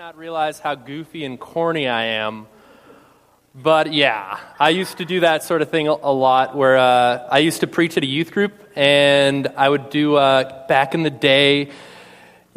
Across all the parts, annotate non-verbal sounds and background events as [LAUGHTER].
not realize how goofy and corny I am. But yeah, I used to do that sort of thing a lot where uh, I used to preach at a youth group, and I would do, uh, back in the day,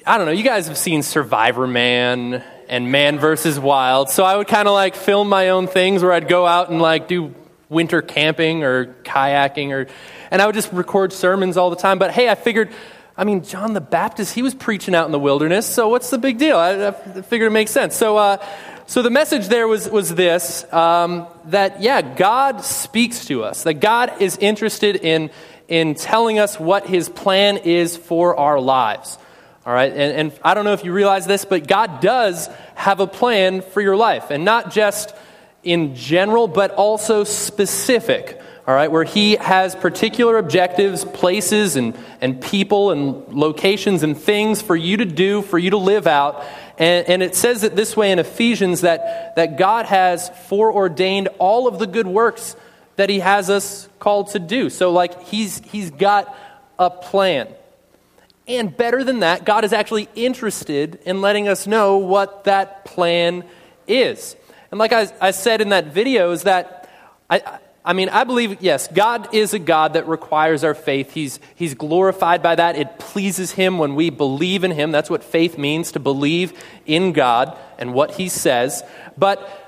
I don't know, you guys have seen Survivorman and Man versus Wild. So I would kind of like film my own things where I'd go out and like do winter camping or kayaking or and I would just record sermons all the time. But hey, I figured I mean, John the Baptist, he was preaching out in the wilderness, so what's the big deal? I, I figured it makes sense. So, uh, so the message there was, was this um, that, yeah, God speaks to us, that God is interested in, in telling us what his plan is for our lives. All right, and, and I don't know if you realize this, but God does have a plan for your life, and not just in general, but also specific all right, where he has particular objectives, places, and, and people, and locations, and things for you to do, for you to live out. And, and it says it this way in Ephesians that, that God has foreordained all of the good works that he has us called to do. So, like, he's, he's got a plan. And better than that, God is actually interested in letting us know what that plan is. And like I, I said in that video, is that I, I mean, I believe, yes, God is a God that requires our faith. He's, he's glorified by that. It pleases Him when we believe in Him. That's what faith means, to believe in God and what He says. But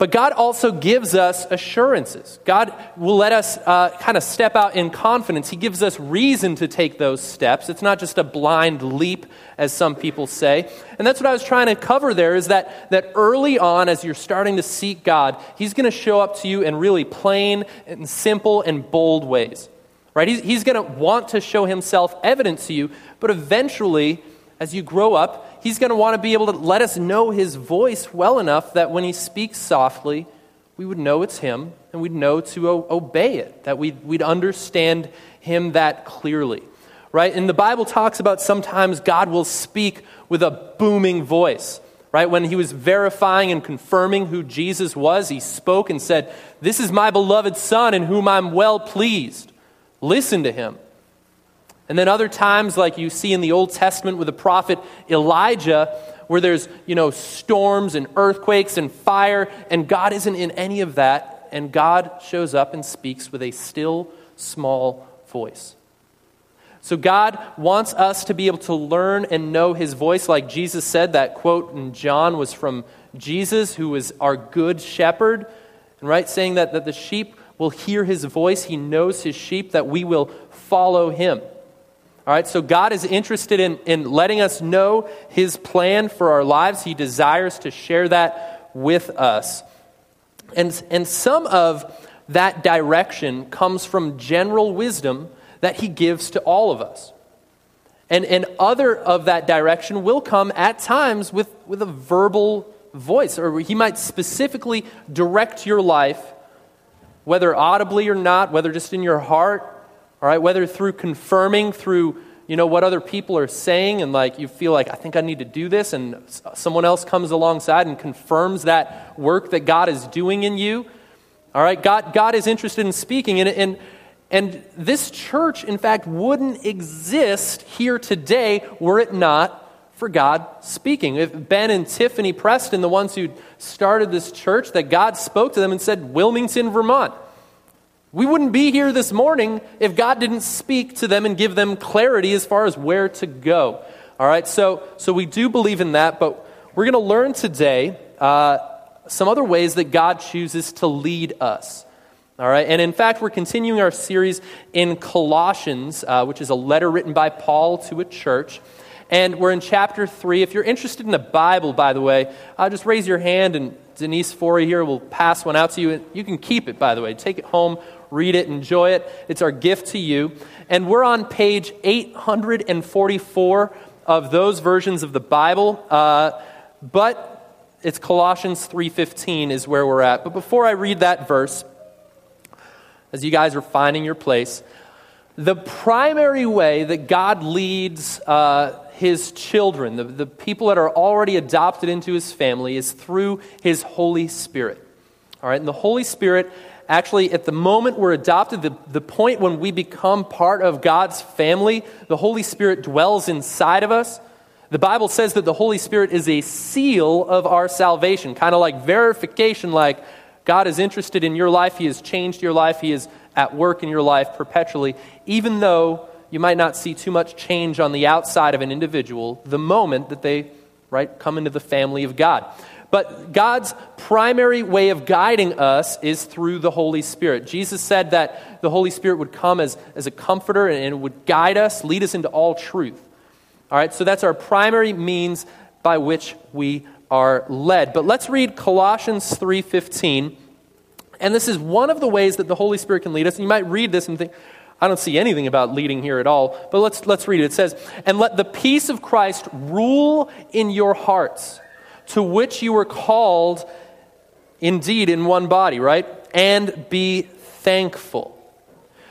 but God also gives us assurances. God will let us uh, kind of step out in confidence. He gives us reason to take those steps. It's not just a blind leap, as some people say. And that's what I was trying to cover there is that, that early on, as you're starting to seek God, He's going to show up to you in really plain and simple and bold ways. Right? He's, he's going to want to show Himself evident to you, but eventually, as you grow up, he's going to want to be able to let us know his voice well enough that when he speaks softly, we would know it's him and we'd know to o- obey it, that we'd, we'd understand him that clearly. Right? And the Bible talks about sometimes God will speak with a booming voice. Right? When he was verifying and confirming who Jesus was, he spoke and said, This is my beloved Son in whom I'm well pleased. Listen to him. And then other times, like you see in the Old Testament with the prophet Elijah, where there's, you know, storms and earthquakes and fire, and God isn't in any of that, and God shows up and speaks with a still, small voice. So God wants us to be able to learn and know his voice, like Jesus said. That quote in John was from Jesus, who is our good shepherd, and right, saying that, that the sheep will hear his voice, he knows his sheep, that we will follow him. All right, so God is interested in, in letting us know His plan for our lives. He desires to share that with us. And, and some of that direction comes from general wisdom that He gives to all of us. And, and other of that direction will come at times with, with a verbal voice, or He might specifically direct your life, whether audibly or not, whether just in your heart all right, whether through confirming through you know what other people are saying and like you feel like I think I need to do this and someone else comes alongside and confirms that work that God is doing in you. All right, God God is interested in speaking and and and this church in fact wouldn't exist here today were it not for God speaking. If Ben and Tiffany Preston, the ones who started this church, that God spoke to them and said, Wilmington, Vermont. We wouldn't be here this morning if God didn't speak to them and give them clarity as far as where to go. All right, so, so we do believe in that, but we're going to learn today uh, some other ways that God chooses to lead us. All right, and in fact, we're continuing our series in Colossians, uh, which is a letter written by Paul to a church. And we're in chapter 3. If you're interested in the Bible, by the way, uh, just raise your hand, and Denise Forey here will pass one out to you. You can keep it, by the way. Take it home, read it, enjoy it. It's our gift to you. And we're on page 844 of those versions of the Bible. Uh, but it's Colossians 3:15 is where we're at. But before I read that verse, as you guys are finding your place, the primary way that God leads uh, his children, the, the people that are already adopted into his family, is through his Holy Spirit. All right, and the Holy Spirit actually, at the moment we're adopted, the, the point when we become part of God's family, the Holy Spirit dwells inside of us. The Bible says that the Holy Spirit is a seal of our salvation, kind of like verification, like God is interested in your life, He has changed your life, He is at work in your life perpetually, even though you might not see too much change on the outside of an individual the moment that they right come into the family of God. But God's primary way of guiding us is through the Holy Spirit. Jesus said that the Holy Spirit would come as, as a comforter and would guide us, lead us into all truth. All right, so that's our primary means by which we are led. But let's read Colossians 3:15. And this is one of the ways that the Holy Spirit can lead us. And you might read this and think, I don't see anything about leading here at all. But let's, let's read it. It says, And let the peace of Christ rule in your hearts to which you were called indeed in one body, right? And be thankful.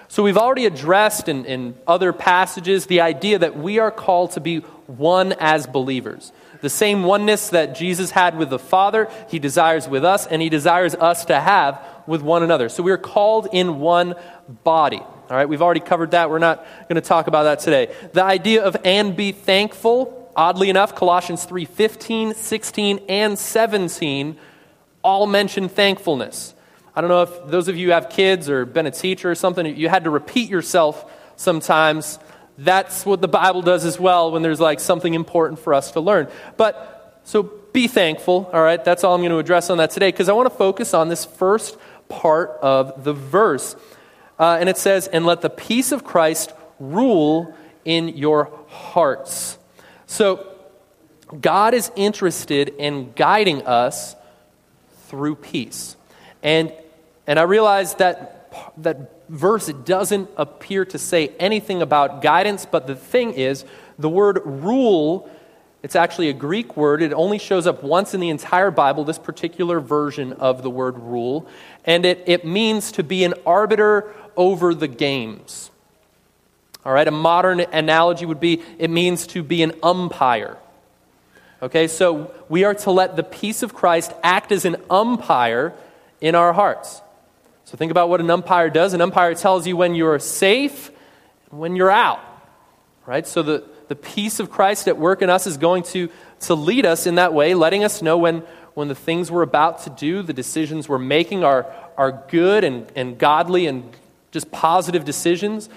So we've already addressed in, in other passages the idea that we are called to be one as believers. The same oneness that Jesus had with the Father, he desires with us, and he desires us to have with one another. So we are called in one body. All right, we've already covered that. We're not going to talk about that today. The idea of and be thankful Oddly enough, Colossians 3 15, 16, and 17 all mention thankfulness. I don't know if those of you have kids or been a teacher or something, you had to repeat yourself sometimes. That's what the Bible does as well when there's like something important for us to learn. But so be thankful, all right? That's all I'm going to address on that today because I want to focus on this first part of the verse. Uh, and it says, And let the peace of Christ rule in your hearts. So, God is interested in guiding us through peace. And, and I realize that that verse doesn't appear to say anything about guidance, but the thing is, the word rule, it's actually a Greek word. It only shows up once in the entire Bible, this particular version of the word rule. And it, it means to be an arbiter over the games. All right, a modern analogy would be it means to be an umpire. Okay, so we are to let the peace of Christ act as an umpire in our hearts. So think about what an umpire does. An umpire tells you when you're safe when you're out. Right? So the, the peace of Christ at work in us is going to, to lead us in that way, letting us know when, when the things we're about to do, the decisions we're making are, are good and, and godly and just positive decisions,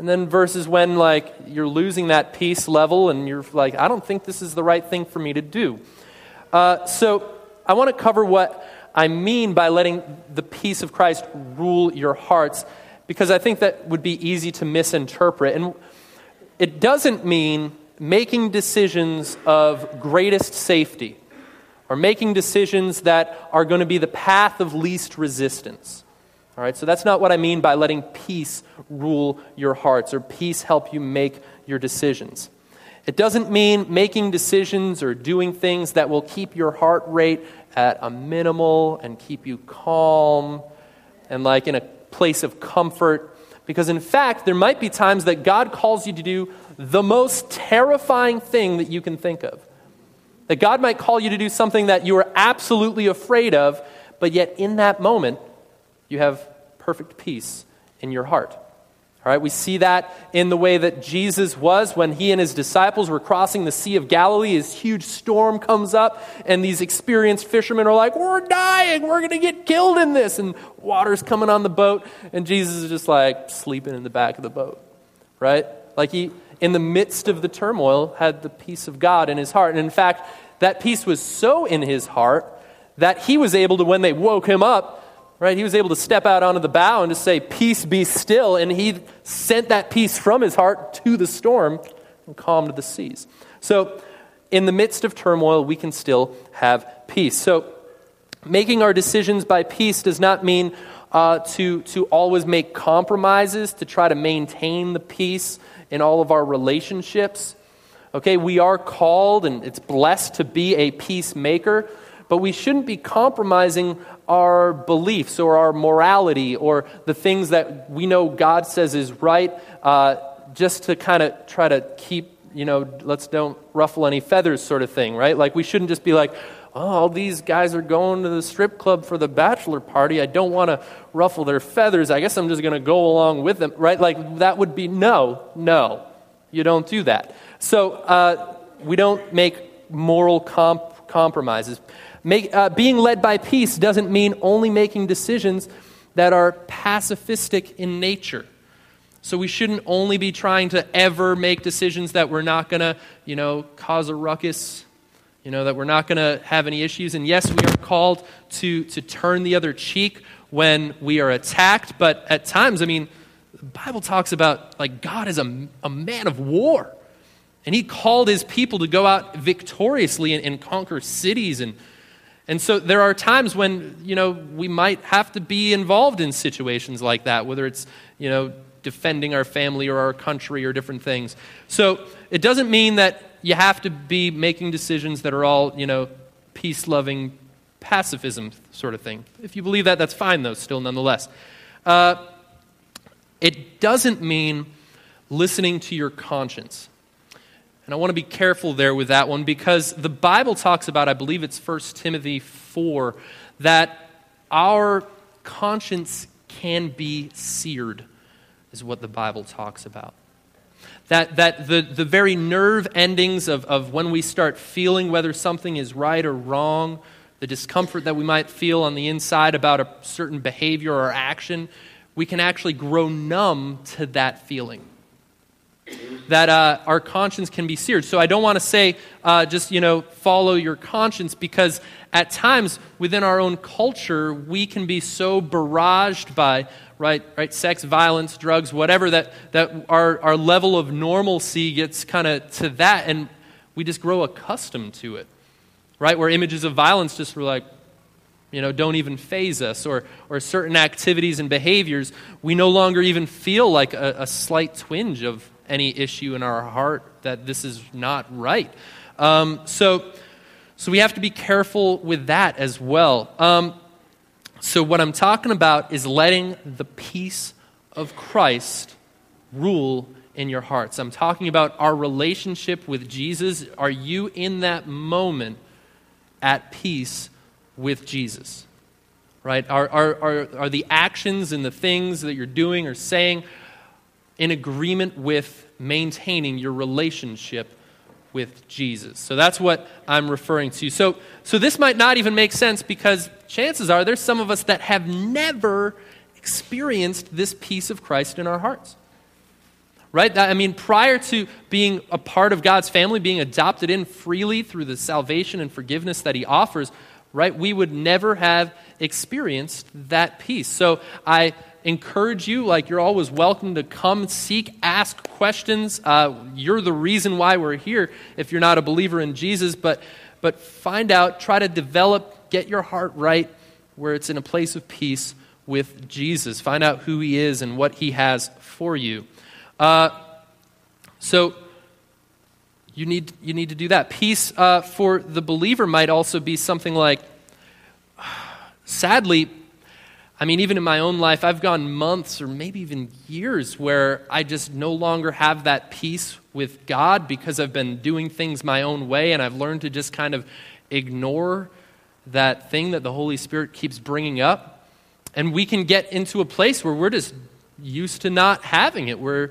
and then versus when like you're losing that peace level and you're like, I don't think this is the right thing for me to do. Uh, so I want to cover what I mean by letting the peace of Christ rule your hearts, because I think that would be easy to misinterpret. And it doesn't mean making decisions of greatest safety or making decisions that are going to be the path of least resistance. All right, so that's not what I mean by letting peace rule your hearts or peace help you make your decisions. It doesn't mean making decisions or doing things that will keep your heart rate at a minimal and keep you calm and like in a place of comfort. Because in fact, there might be times that God calls you to do the most terrifying thing that you can think of. That God might call you to do something that you are absolutely afraid of, but yet in that moment, you have perfect peace in your heart. All right, we see that in the way that Jesus was when he and his disciples were crossing the Sea of Galilee. His huge storm comes up, and these experienced fishermen are like, We're dying. We're going to get killed in this. And water's coming on the boat, and Jesus is just like sleeping in the back of the boat. Right? Like he, in the midst of the turmoil, had the peace of God in his heart. And in fact, that peace was so in his heart that he was able to, when they woke him up, right? He was able to step out onto the bow and to say, Peace be still. And he sent that peace from his heart to the storm and calmed the seas. So, in the midst of turmoil, we can still have peace. So, making our decisions by peace does not mean uh, to, to always make compromises to try to maintain the peace in all of our relationships. Okay, we are called and it's blessed to be a peacemaker, but we shouldn't be compromising our beliefs or our morality or the things that we know God says is right uh, just to kind of try to keep, you know, let's don't ruffle any feathers sort of thing, right? Like we shouldn't just be like, oh, all these guys are going to the strip club for the bachelor party. I don't want to ruffle their feathers. I guess I'm just going to go along with them, right? Like that would be no, no. You don't do that. So, uh, we don't make moral comp- compromises. Make, uh, being led by peace doesn't mean only making decisions that are pacifistic in nature. So we shouldn't only be trying to ever make decisions that we're not going to, you know, cause a ruckus, you know, that we're not going to have any issues. And yes, we are called to, to turn the other cheek when we are attacked, but at times, I mean, the Bible talks about like God is a, a man of war. And he called his people to go out victoriously and, and conquer cities. And, and so there are times when, you know, we might have to be involved in situations like that, whether it's, you know, defending our family or our country or different things. So it doesn't mean that you have to be making decisions that are all, you know, peace loving pacifism sort of thing. If you believe that, that's fine, though, still nonetheless. Uh, it doesn't mean listening to your conscience. And I want to be careful there with that one because the Bible talks about, I believe it's 1 Timothy 4, that our conscience can be seared, is what the Bible talks about. That, that the, the very nerve endings of, of when we start feeling whether something is right or wrong, the discomfort that we might feel on the inside about a certain behavior or action, we can actually grow numb to that feeling. That uh, our conscience can be seared. So I don't want to say uh, just, you know, follow your conscience because at times within our own culture, we can be so barraged by, right, right sex, violence, drugs, whatever, that, that our, our level of normalcy gets kind of to that and we just grow accustomed to it, right? Where images of violence just were like, you know, don't even phase us, or, or certain activities and behaviors, we no longer even feel like a, a slight twinge of any issue in our heart that this is not right. Um, so, so we have to be careful with that as well. Um, so, what I'm talking about is letting the peace of Christ rule in your hearts. I'm talking about our relationship with Jesus. Are you in that moment at peace with Jesus? Right? Are, are, are, are the actions and the things that you're doing or saying in agreement with maintaining your relationship with Jesus? So that's what I'm referring to. So, so this might not even make sense because chances are there's some of us that have never experienced this peace of Christ in our hearts right? I mean, prior to being a part of God's family, being adopted in freely through the salvation and forgiveness that He offers, right, we would never have experienced that peace. So I encourage you, like you're always welcome to come, seek, ask questions. Uh, you're the reason why we're here if you're not a believer in Jesus, but, but find out, try to develop, get your heart right where it's in a place of peace with Jesus. Find out who He is and what He has for you. Uh, so, you need, you need to do that. Peace uh, for the believer might also be something like, [SIGHS] sadly, I mean, even in my own life, I've gone months or maybe even years where I just no longer have that peace with God because I've been doing things my own way and I've learned to just kind of ignore that thing that the Holy Spirit keeps bringing up. And we can get into a place where we're just used to not having it. We're,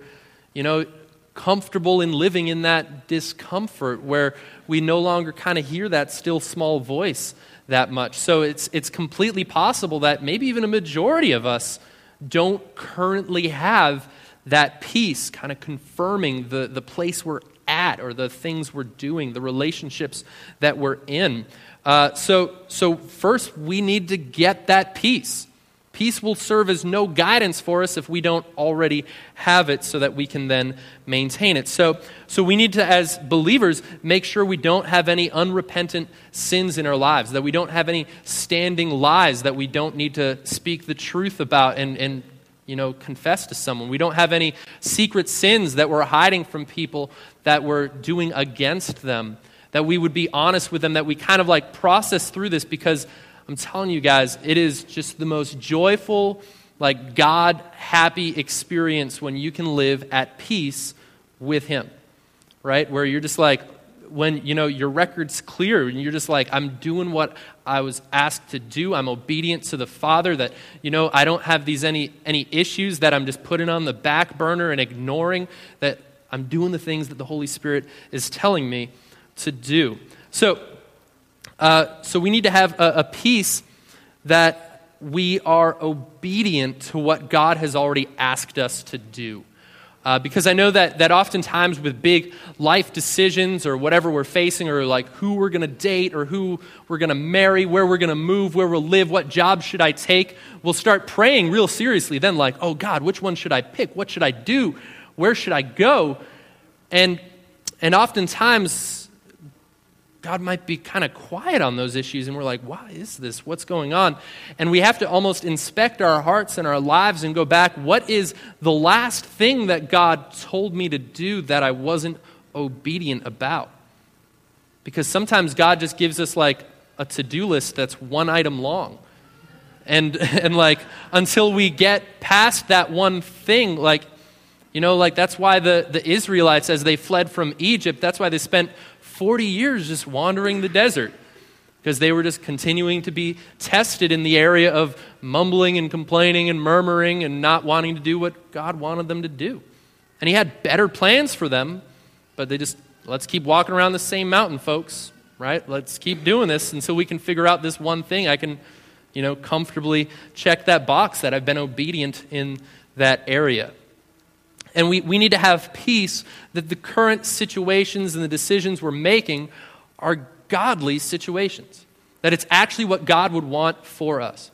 you know, comfortable in living in that discomfort where we no longer kind of hear that still small voice that much. So it's, it's completely possible that maybe even a majority of us don't currently have that peace, kind of confirming the, the place we're at or the things we're doing, the relationships that we're in. Uh, so, so, first, we need to get that peace. Peace will serve as no guidance for us if we don't already have it so that we can then maintain it. So, so we need to, as believers, make sure we don't have any unrepentant sins in our lives, that we don't have any standing lies that we don't need to speak the truth about and, and you know, confess to someone. We don't have any secret sins that we're hiding from people that we're doing against them, that we would be honest with them, that we kind of like process through this because I'm telling you guys, it is just the most joyful, like God happy experience when you can live at peace with Him, right? Where you're just like, when you know your record's clear and you're just like i'm doing what i was asked to do i'm obedient to the father that you know i don't have these any any issues that i'm just putting on the back burner and ignoring that i'm doing the things that the holy spirit is telling me to do. So, uh, so we need to have a, a peace that we are obedient to what God has already asked us to do. Uh, because I know that, that oftentimes with big life decisions or whatever we're facing, or like who we're going to date, or who we're going to marry, where we're going to move, where we'll live, what job should I take, we'll start praying real seriously. Then, like, oh God, which one should I pick? What should I do? Where should I go? And, and oftentimes, God might be kind of quiet on those issues, and we're like, why is this? What's going on? And we have to almost inspect our hearts and our lives and go back. What is the last thing that God told me to do that I wasn't obedient about? Because sometimes God just gives us like a to do list that's one item long. And, [LAUGHS] and like, until we get past that one thing, like, you know, like that's why the, the Israelites, as they fled from Egypt, that's why they spent 40 years just wandering the desert because they were just continuing to be tested in the area of mumbling and complaining and murmuring and not wanting to do what God wanted them to do. And He had better plans for them, but they just, let's keep walking around the same mountain, folks, right? Let's keep doing this until we can figure out this one thing. I can, you know, comfortably check that box that I've been obedient in that area. And we, we need to have peace that the current situations and the decisions we're making are godly situations, that it's actually what God would want for us.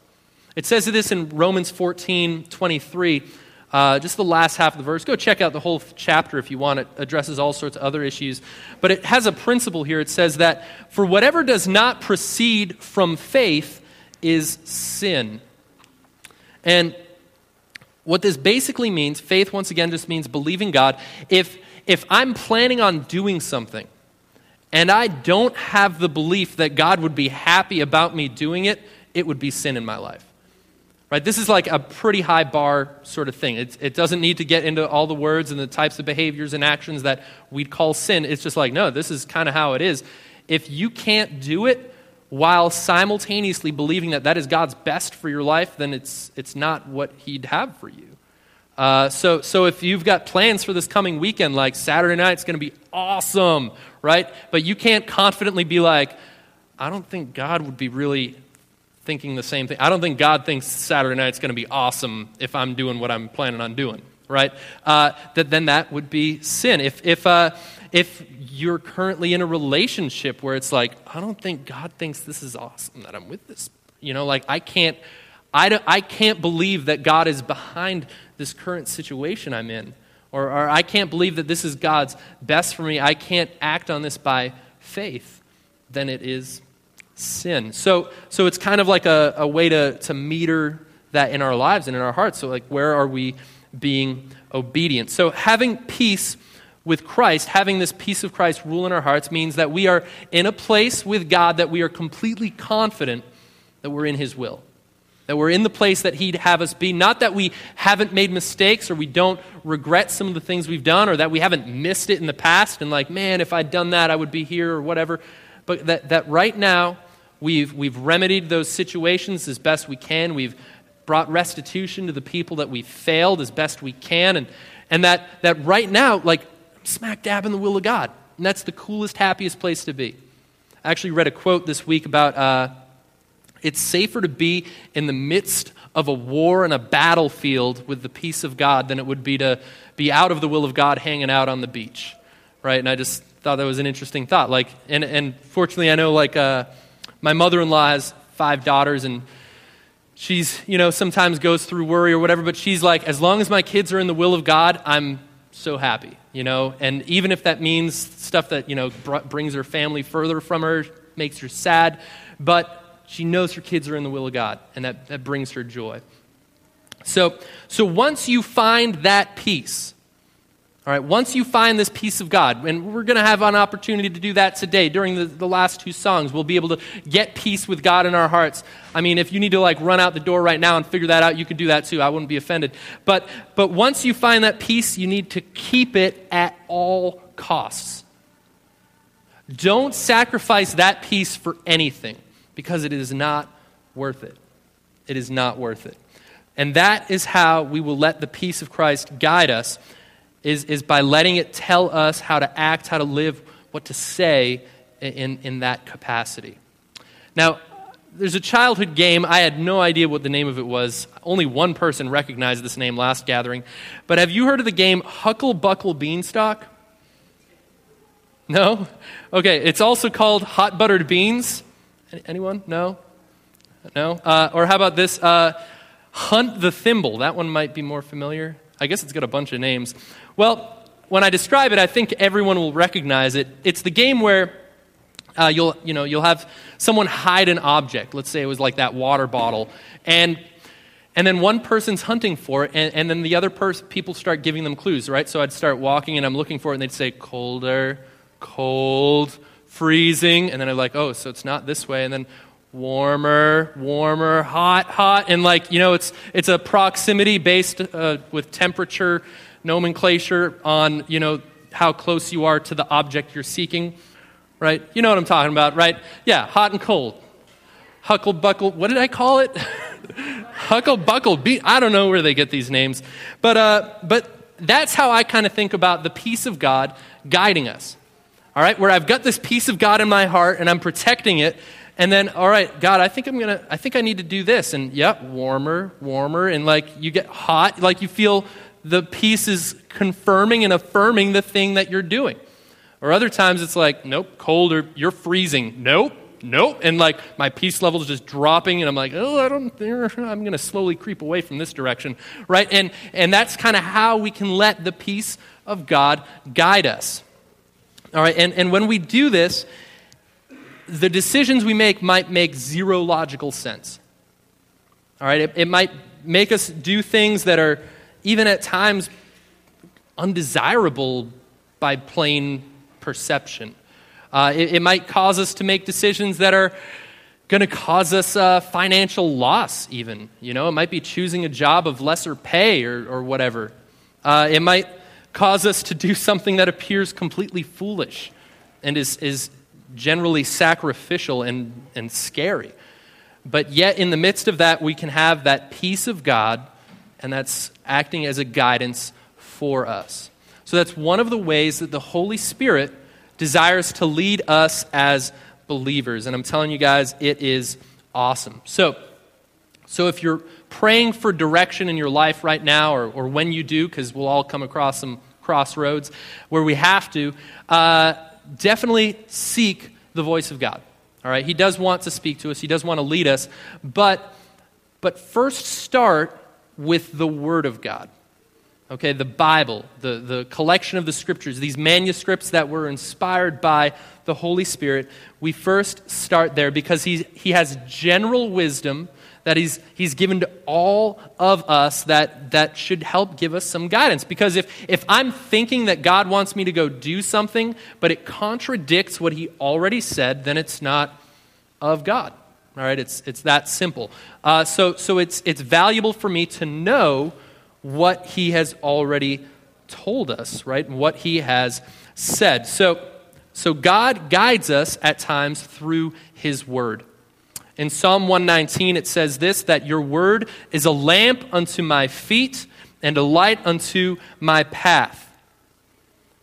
It says this in Romans 14 23, uh, just the last half of the verse. Go check out the whole chapter if you want. It addresses all sorts of other issues. But it has a principle here. It says that for whatever does not proceed from faith is sin. And what this basically means, faith once again just means believing God. If, if I'm planning on doing something and I don't have the belief that God would be happy about me doing it, it would be sin in my life. Right? This is like a pretty high bar sort of thing. It, it doesn't need to get into all the words and the types of behaviors and actions that we'd call sin. It's just like, no, this is kind of how it is. If you can't do it, while simultaneously believing that that is God's best for your life, then it's, it's not what He'd have for you. Uh, so, so if you've got plans for this coming weekend, like Saturday night, it's going to be awesome, right? But you can't confidently be like, I don't think God would be really thinking the same thing. I don't think God thinks Saturday night's going to be awesome if I'm doing what I'm planning on doing, right? Uh, that then that would be sin. If if uh, if you're currently in a relationship where it's like, I don't think God thinks this is awesome that I'm with this. You know, like I can't, I, don't, I can't believe that God is behind this current situation I'm in. Or, or I can't believe that this is God's best for me. I can't act on this by faith. Then it is sin. So, so it's kind of like a, a way to, to meter that in our lives and in our hearts. So, like, where are we being obedient? So, having peace with Christ, having this peace of Christ rule in our hearts means that we are in a place with God that we are completely confident that we're in His will. That we're in the place that He'd have us be. Not that we haven't made mistakes or we don't regret some of the things we've done or that we haven't missed it in the past and, like, man, if I'd done that, I would be here or whatever. But that, that right now, we've, we've remedied those situations as best we can. We've brought restitution to the people that we failed as best we can. And, and that, that right now, like, smack dab in the will of God. And that's the coolest, happiest place to be. I actually read a quote this week about uh, it's safer to be in the midst of a war and a battlefield with the peace of God than it would be to be out of the will of God hanging out on the beach. Right? And I just thought that was an interesting thought. Like, and, and fortunately, I know like uh, my mother in law has five daughters and she's, you know, sometimes goes through worry or whatever, but she's like, as long as my kids are in the will of God, I'm so happy, you know? And even if that means stuff that, you know, br- brings her family further from her, makes her sad, but she knows her kids are in the will of God, and that, that brings her joy. So, so once you find that peace, all right, once you find this peace of God, and we're going to have an opportunity to do that today during the, the last two songs, we'll be able to get peace with God in our hearts. I mean, if you need to like run out the door right now and figure that out, you could do that too. I wouldn't be offended. But, but once you find that peace, you need to keep it at all costs. Don't sacrifice that peace for anything because it is not worth it. It is not worth it. And that is how we will let the peace of Christ guide us is, is by letting it tell us how to act, how to live, what to say in, in that capacity. Now, there's a childhood game. I had no idea what the name of it was. Only one person recognized this name last gathering. But have you heard of the game Huckle Buckle Beanstalk? No? Okay, it's also called Hot Buttered Beans. Anyone? No? No? Uh, or how about this? Uh, Hunt the Thimble. That one might be more familiar. I guess it's got a bunch of names. Well, when I describe it, I think everyone will recognize it. It's the game where uh, you'll, you know, you'll have someone hide an object. Let's say it was like that water bottle. And, and then one person's hunting for it, and, and then the other person, people start giving them clues, right? So I'd start walking and I'm looking for it, and they'd say, colder, cold, freezing. And then I'm like, oh, so it's not this way. And then warmer, warmer, hot, hot. And like, you know, it's, it's a proximity based uh, with temperature nomenclature on, you know, how close you are to the object you're seeking right? You know what I'm talking about, right? Yeah, hot and cold. Huckle buckle, what did I call it? [LAUGHS] Huckle buckle. I don't know where they get these names. But, uh, but that's how I kind of think about the peace of God guiding us. All right, where I've got this peace of God in my heart and I'm protecting it. And then, all right, God, I think I'm going to, I think I need to do this. And yep, warmer, warmer. And like you get hot, like you feel the peace is confirming and affirming the thing that you're doing. Or other times it's like, nope, cold or you're freezing. Nope, nope. And like my peace level is just dropping and I'm like, oh, I don't, [LAUGHS] I'm going to slowly creep away from this direction, right? And, and that's kind of how we can let the peace of God guide us. All right, and, and when we do this, the decisions we make might make zero logical sense. All right, it, it might make us do things that are even at times undesirable by plain perception. Uh, it, it, might cause us to make decisions that are going to cause us uh, financial loss, even. You know, it might be choosing a job of lesser pay or, or whatever. Uh, it might cause us to do something that appears completely foolish and is, is generally sacrificial and, and scary. But yet, in the midst of that, we can have that peace of God, and that's acting as a guidance for us. So that's one of the ways that the Holy Spirit desires to lead us as believers. And I'm telling you guys, it is awesome. So, so if you're praying for direction in your life right now, or, or when you do, because we'll all come across some crossroads where we have to, uh, definitely seek the voice of God. All right? He does want to speak to us, He does want to lead us, but, but first start with the Word of God. Okay, the Bible, the, the collection of the scriptures, these manuscripts that were inspired by the Holy Spirit, we first start there because he, he has general wisdom that he's, he's given to all of us that, that should help give us some guidance. Because if, if I'm thinking that God wants me to go do something, but it contradicts what he already said, then it's not of God. All right, it's, it's that simple. Uh, so so it's, it's valuable for me to know what he has already told us, right? What he has said. So, so God guides us at times through his word. In Psalm 119, it says this that your word is a lamp unto my feet and a light unto my path.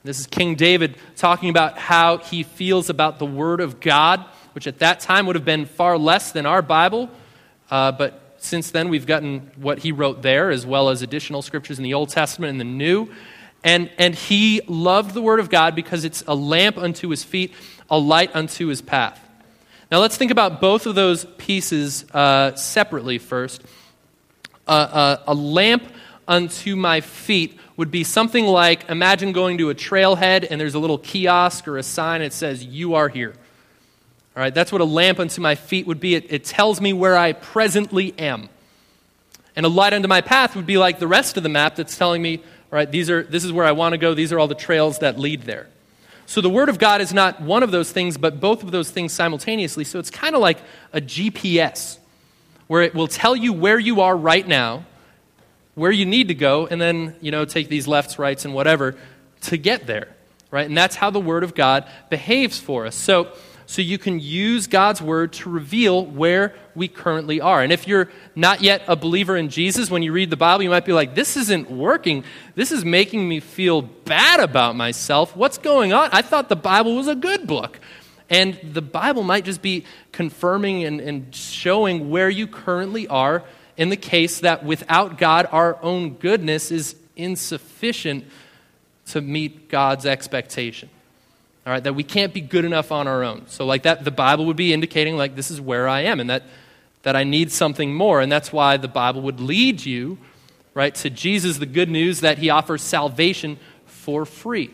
This is King David talking about how he feels about the word of God, which at that time would have been far less than our Bible, uh, but since then, we've gotten what he wrote there, as well as additional scriptures in the Old Testament and the New. And, and he loved the Word of God because it's a lamp unto his feet, a light unto his path. Now, let's think about both of those pieces uh, separately first. Uh, uh, a lamp unto my feet would be something like imagine going to a trailhead and there's a little kiosk or a sign that says, You are here. All right, that's what a lamp unto my feet would be. It, it tells me where I presently am. And a light unto my path would be like the rest of the map that's telling me, all right, these are, this is where I want to go. These are all the trails that lead there. So the Word of God is not one of those things, but both of those things simultaneously. So it's kind of like a GPS, where it will tell you where you are right now, where you need to go, and then, you know, take these lefts, rights, and whatever to get there. Right? And that's how the Word of God behaves for us. So so you can use God's word to reveal where we currently are. And if you're not yet a believer in Jesus, when you read the Bible, you might be like, this isn't working. This is making me feel bad about myself. What's going on? I thought the Bible was a good book. And the Bible might just be confirming and, and showing where you currently are in the case that without God, our own goodness is insufficient to meet God's expectation. All right, that we can't be good enough on our own. So, like that, the Bible would be indicating, like, this is where I am, and that, that I need something more. And that's why the Bible would lead you, right, to Jesus, the good news that he offers salvation for free,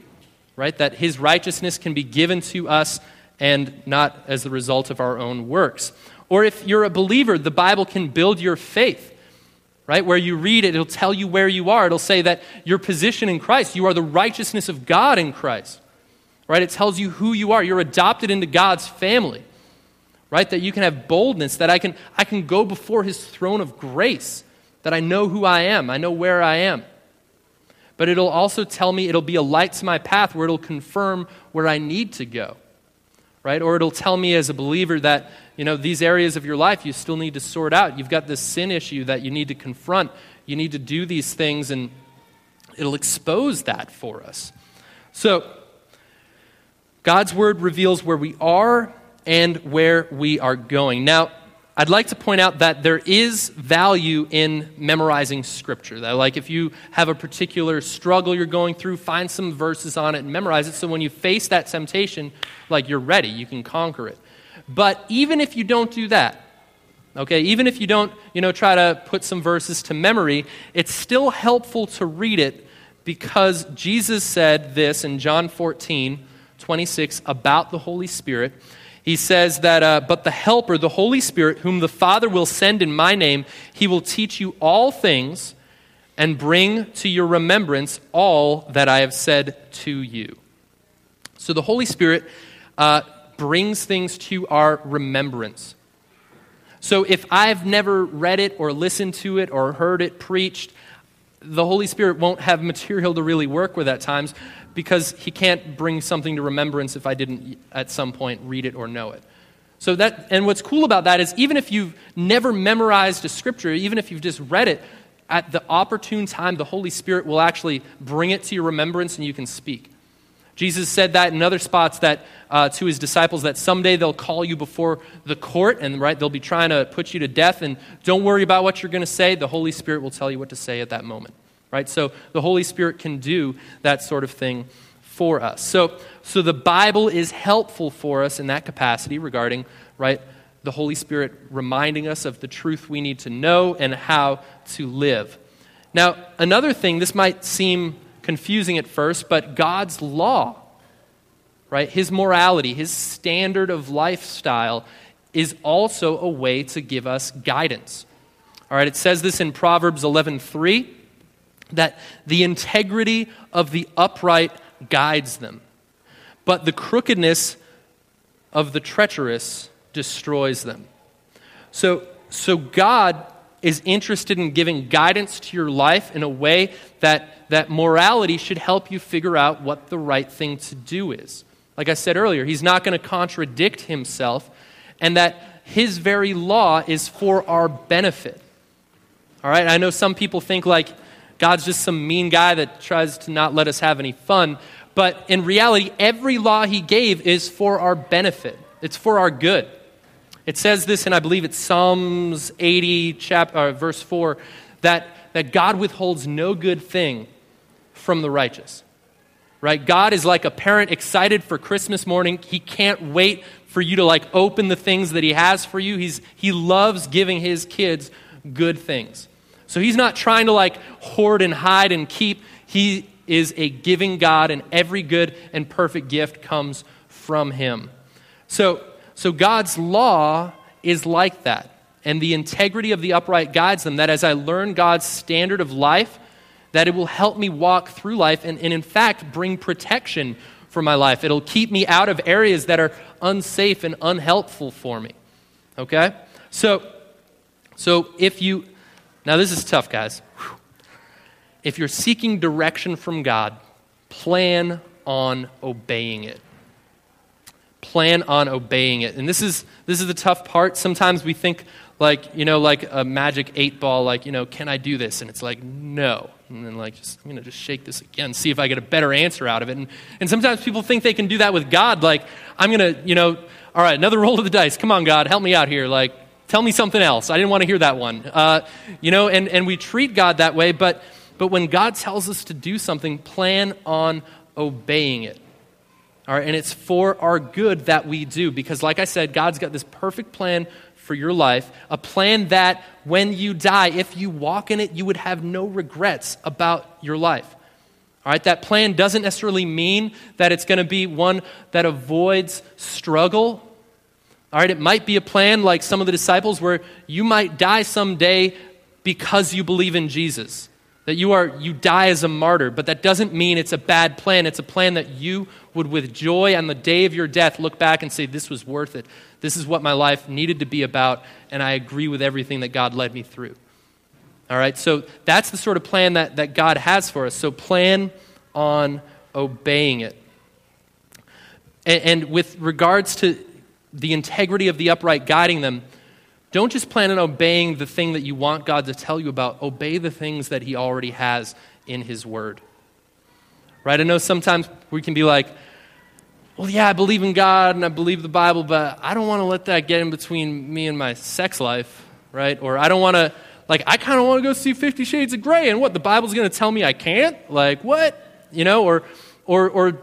right? That his righteousness can be given to us and not as the result of our own works. Or if you're a believer, the Bible can build your faith right? Where you read it, it'll tell you where you are. It'll say that your position in Christ, you are the righteousness of God in Christ, right? It tells you who you are. You're adopted into God's family, right? That you can have boldness, that I can, I can go before his throne of grace, that I know who I am, I know where I am. But it'll also tell me, it'll be a light to my path where it'll confirm where I need to go right? Or it'll tell me as a believer that, you know, these areas of your life you still need to sort out. You've got this sin issue that you need to confront. You need to do these things, and it'll expose that for us. So, God's word reveals where we are and where we are going. Now, I'd like to point out that there is value in memorizing scripture. That, like, if you have a particular struggle you're going through, find some verses on it and memorize it so when you face that temptation, like, you're ready, you can conquer it. But even if you don't do that, okay, even if you don't, you know, try to put some verses to memory, it's still helpful to read it because Jesus said this in John 14, 26 about the Holy Spirit he says that, uh, but the Helper, the Holy Spirit, whom the Father will send in my name, he will teach you all things and bring to your remembrance all that I have said to you. So the Holy Spirit uh, brings things to our remembrance. So if I've never read it or listened to it or heard it preached, the Holy Spirit won't have material to really work with at times because he can't bring something to remembrance if I didn't at some point read it or know it. So that and what's cool about that is even if you've never memorized a scripture, even if you've just read it, at the opportune time the Holy Spirit will actually bring it to your remembrance and you can speak. Jesus said that in other spots that uh, to his disciples that someday they'll call you before the court and right they'll be trying to put you to death and don't worry about what you're going to say. The Holy Spirit will tell you what to say at that moment right? So the Holy Spirit can do that sort of thing for us. So, so the Bible is helpful for us in that capacity regarding, right, the Holy Spirit reminding us of the truth we need to know and how to live. Now, another thing, this might seem confusing at first, but God's law, right, his morality, his standard of lifestyle is also a way to give us guidance. All right, it says this in Proverbs 11:3 that the integrity of the upright guides them, but the crookedness of the treacherous destroys them. So, so God is interested in giving guidance to your life in a way that, that morality should help you figure out what the right thing to do is. Like I said earlier, He's not going to contradict Himself, and that His very law is for our benefit. All right, I know some people think like, God's just some mean guy that tries to not let us have any fun. But in reality, every law he gave is for our benefit, it's for our good. It says this, and I believe it's Psalms 80, chapter, uh, verse 4, that, that God withholds no good thing from the righteous. Right? God is like a parent excited for Christmas morning. He can't wait for you to like open the things that he has for you. He's, he loves giving his kids good things. So he's not trying to like hoard and hide and keep. He is a giving God, and every good and perfect gift comes from him. So, so God's law is like that. And the integrity of the upright guides them that as I learn God's standard of life, that it will help me walk through life and, and in fact bring protection for my life. It'll keep me out of areas that are unsafe and unhelpful for me. Okay? So, so if you now, this is tough, guys. If you're seeking direction from God, plan on obeying it. Plan on obeying it. And this is, this is the tough part. Sometimes we think, like, you know, like a magic eight ball, like, you know, can I do this? And it's like, no, And then, like, just, I'm going to just shake this again, see if I get a better answer out of it. And, and sometimes people think they can do that with God. Like, I'm going to, you know, all right, another roll of the dice. Come on, God, help me out here. Like, tell me something else. I didn't want to hear that one. Uh, you know, and, and we treat God that way, but, but when God tells us to do something, plan on obeying it. All right, and it's for our good that we do because, like I said, God's got this perfect plan for your life, a plan that when you die, if you walk in it, you would have no regrets about your life. All right, that plan doesn't necessarily mean that it's going to be one that avoids struggle. All right, it might be a plan like some of the disciples where you might die someday because you believe in Jesus. That you are you die as a martyr but that doesn't mean it's a bad plan. It's a plan that you would with joy on the day of your death look back and say this was worth it. This is what my life needed to be about and i agree with everything that god led me through. All right so that's the sort of plan that, that god has for us. So plan on obeying it. And, and with regards to the integrity of the upright guiding them don't just plan on obeying the thing that you want God to tell you about, obey the things that He already has in His Word. Right? I know sometimes we can be like, well, yeah, I believe in God and I believe the Bible, but I don't want to let that get in between me and my sex life, right? Or I don't want to, like, I kind of want to go see Fifty Shades of Grey, and what, the Bible's going to tell me I can't? Like, what? You know, or, or, or,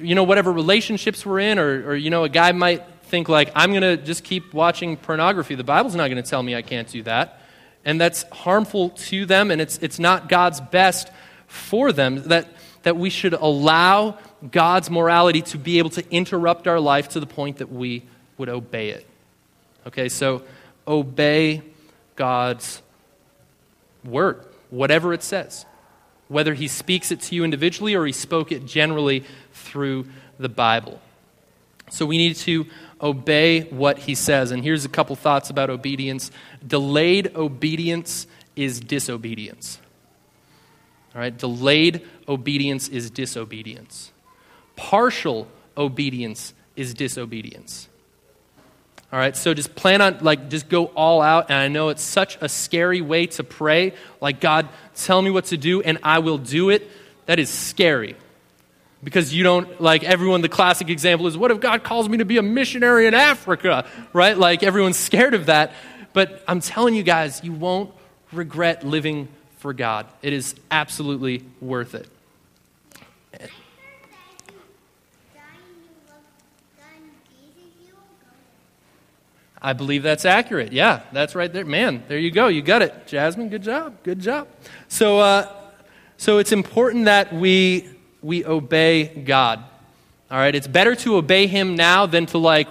you know, whatever relationships we're in, or, or you know, a guy might think like i'm going to just keep watching pornography. The bible's not going to tell me i can't do that. And that's harmful to them and it's, it's not god's best for them. That, that we should allow god's morality to be able to interrupt our life to the point that we would obey it. Okay so obey god's word whatever it says. Whether he speaks it to you individually or he spoke it generally through the bible so we need to obey what he says. And here's a couple thoughts about obedience delayed obedience is disobedience. All right, delayed obedience is disobedience. Partial obedience is disobedience. All right, so just plan on, like, just go all out. And I know it's such a scary way to pray. Like, God, tell me what to do and I will do it. That is scary. Because you don't, like everyone, the classic example is what if God calls me to be a missionary in Africa, right? Like everyone's [LAUGHS] scared of that. But I'm telling you guys, you won't regret living for God. It is absolutely worth it. I believe that's accurate. Yeah, that's right there. Man, there you go. You got it. Jasmine, good job. Good job. So, uh, so it's important that we we obey God. All right, it's better to obey Him now than to, like,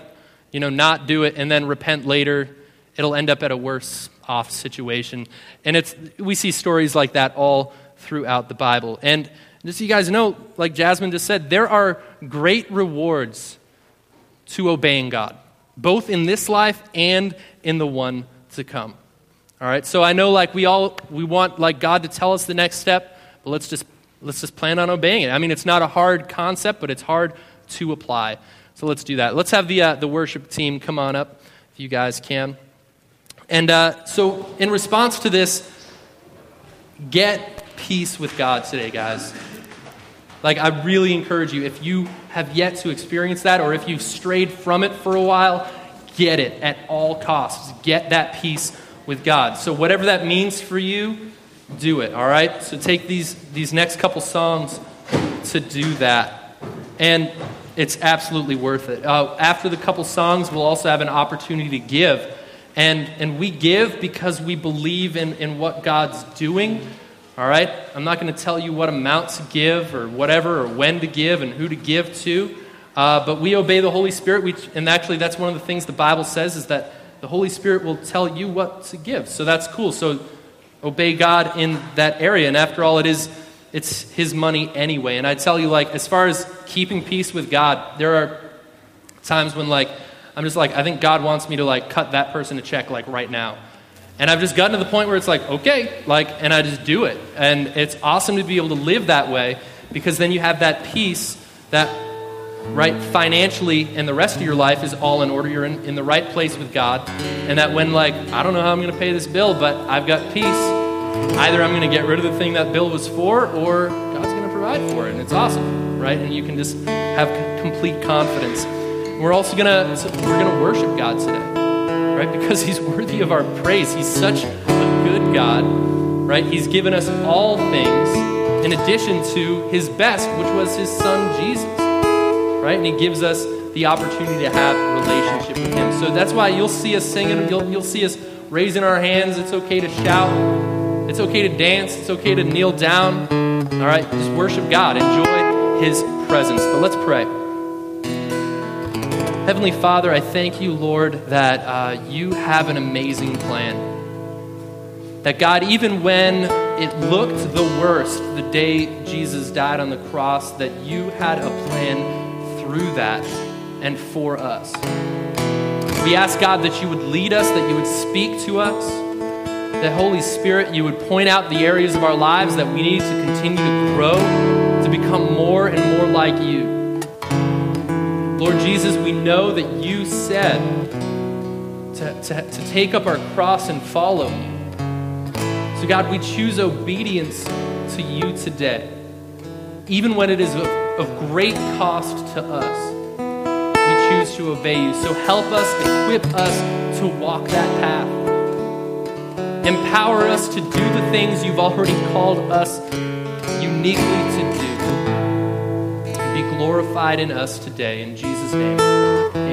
you know, not do it and then repent later. It'll end up at a worse off situation. And it's, we see stories like that all throughout the Bible. And just so you guys know, like Jasmine just said, there are great rewards to obeying God, both in this life and in the one to come. All right, so I know like we all we want like God to tell us the next step, but let's just let's just plan on obeying it. I mean, it's not a hard concept, but it's hard to apply. So let's do that. Let's have the, uh, the worship team come on up, if you guys can. And uh, so, in response to this, get peace with God today, guys. Like, I really encourage you, if you have yet to experience that, or if you've strayed from it for a while, get it at all costs. Get that peace with God. So, whatever that means for you, do it, all right? So take these, these next couple songs to do that. And it's absolutely worth it. Uh, after the couple songs, we'll also have an opportunity to give. And, and we give because we believe in, in what God's doing. All right? I'm not going to tell you what amount to give or whatever, or when to give and who to give to. Uh, but we obey the Holy Spirit. We, and actually, that's one of the things the Bible says is that the Holy Spirit will tell you what to give. So that's cool. So obey God in that area. And after all, it is it's his money anyway. And I tell you, like, as far as keeping peace with God, there are times when like I'm just like, I think God wants me to like cut that person a check like right now. And I've just gotten to the point where it's like, okay, like, and I just do it. And it's awesome to be able to live that way because then you have that peace that, right, financially and the rest of your life is all in order. You're in, in the right place with God. And that when, like, I don't know how I'm going to pay this bill, but I've got peace either I'm going to get rid of the thing that bill was for, or God's going to provide for it, and it's awesome, right? And you can just have complete confidence. We're also going to we're going to worship God today, right? Because He's worthy of our praise. He's such a good God, right? He's given us all things in addition to His best, which was His Son Jesus, right? And He gives us the opportunity to have a relationship with Him. So that's why you'll see us singing. You'll, you'll see us raising our hands. It's okay to shout. It's okay to dance. It's okay to kneel down. All right, just worship God. Enjoy His presence. But let's pray. Heavenly Father, I thank you, Lord, that uh, you have an amazing plan. That God, even when it looked the worst the day Jesus died on the cross, that you had a plan through that and for us. We ask God that you would lead us, that you would speak to us, that Holy Spirit, you would point out the areas of our lives that we need to continue to grow, to become more and more like you. Lord Jesus, we know that you said to, to, to take up our cross and follow you. So, God, we choose obedience to you today, even when it is of, great cost to us we choose to obey you. So help us, equip us to walk that path. Empower us to do the things you've already called us uniquely to do. Be glorified in us today. In Jesus' name.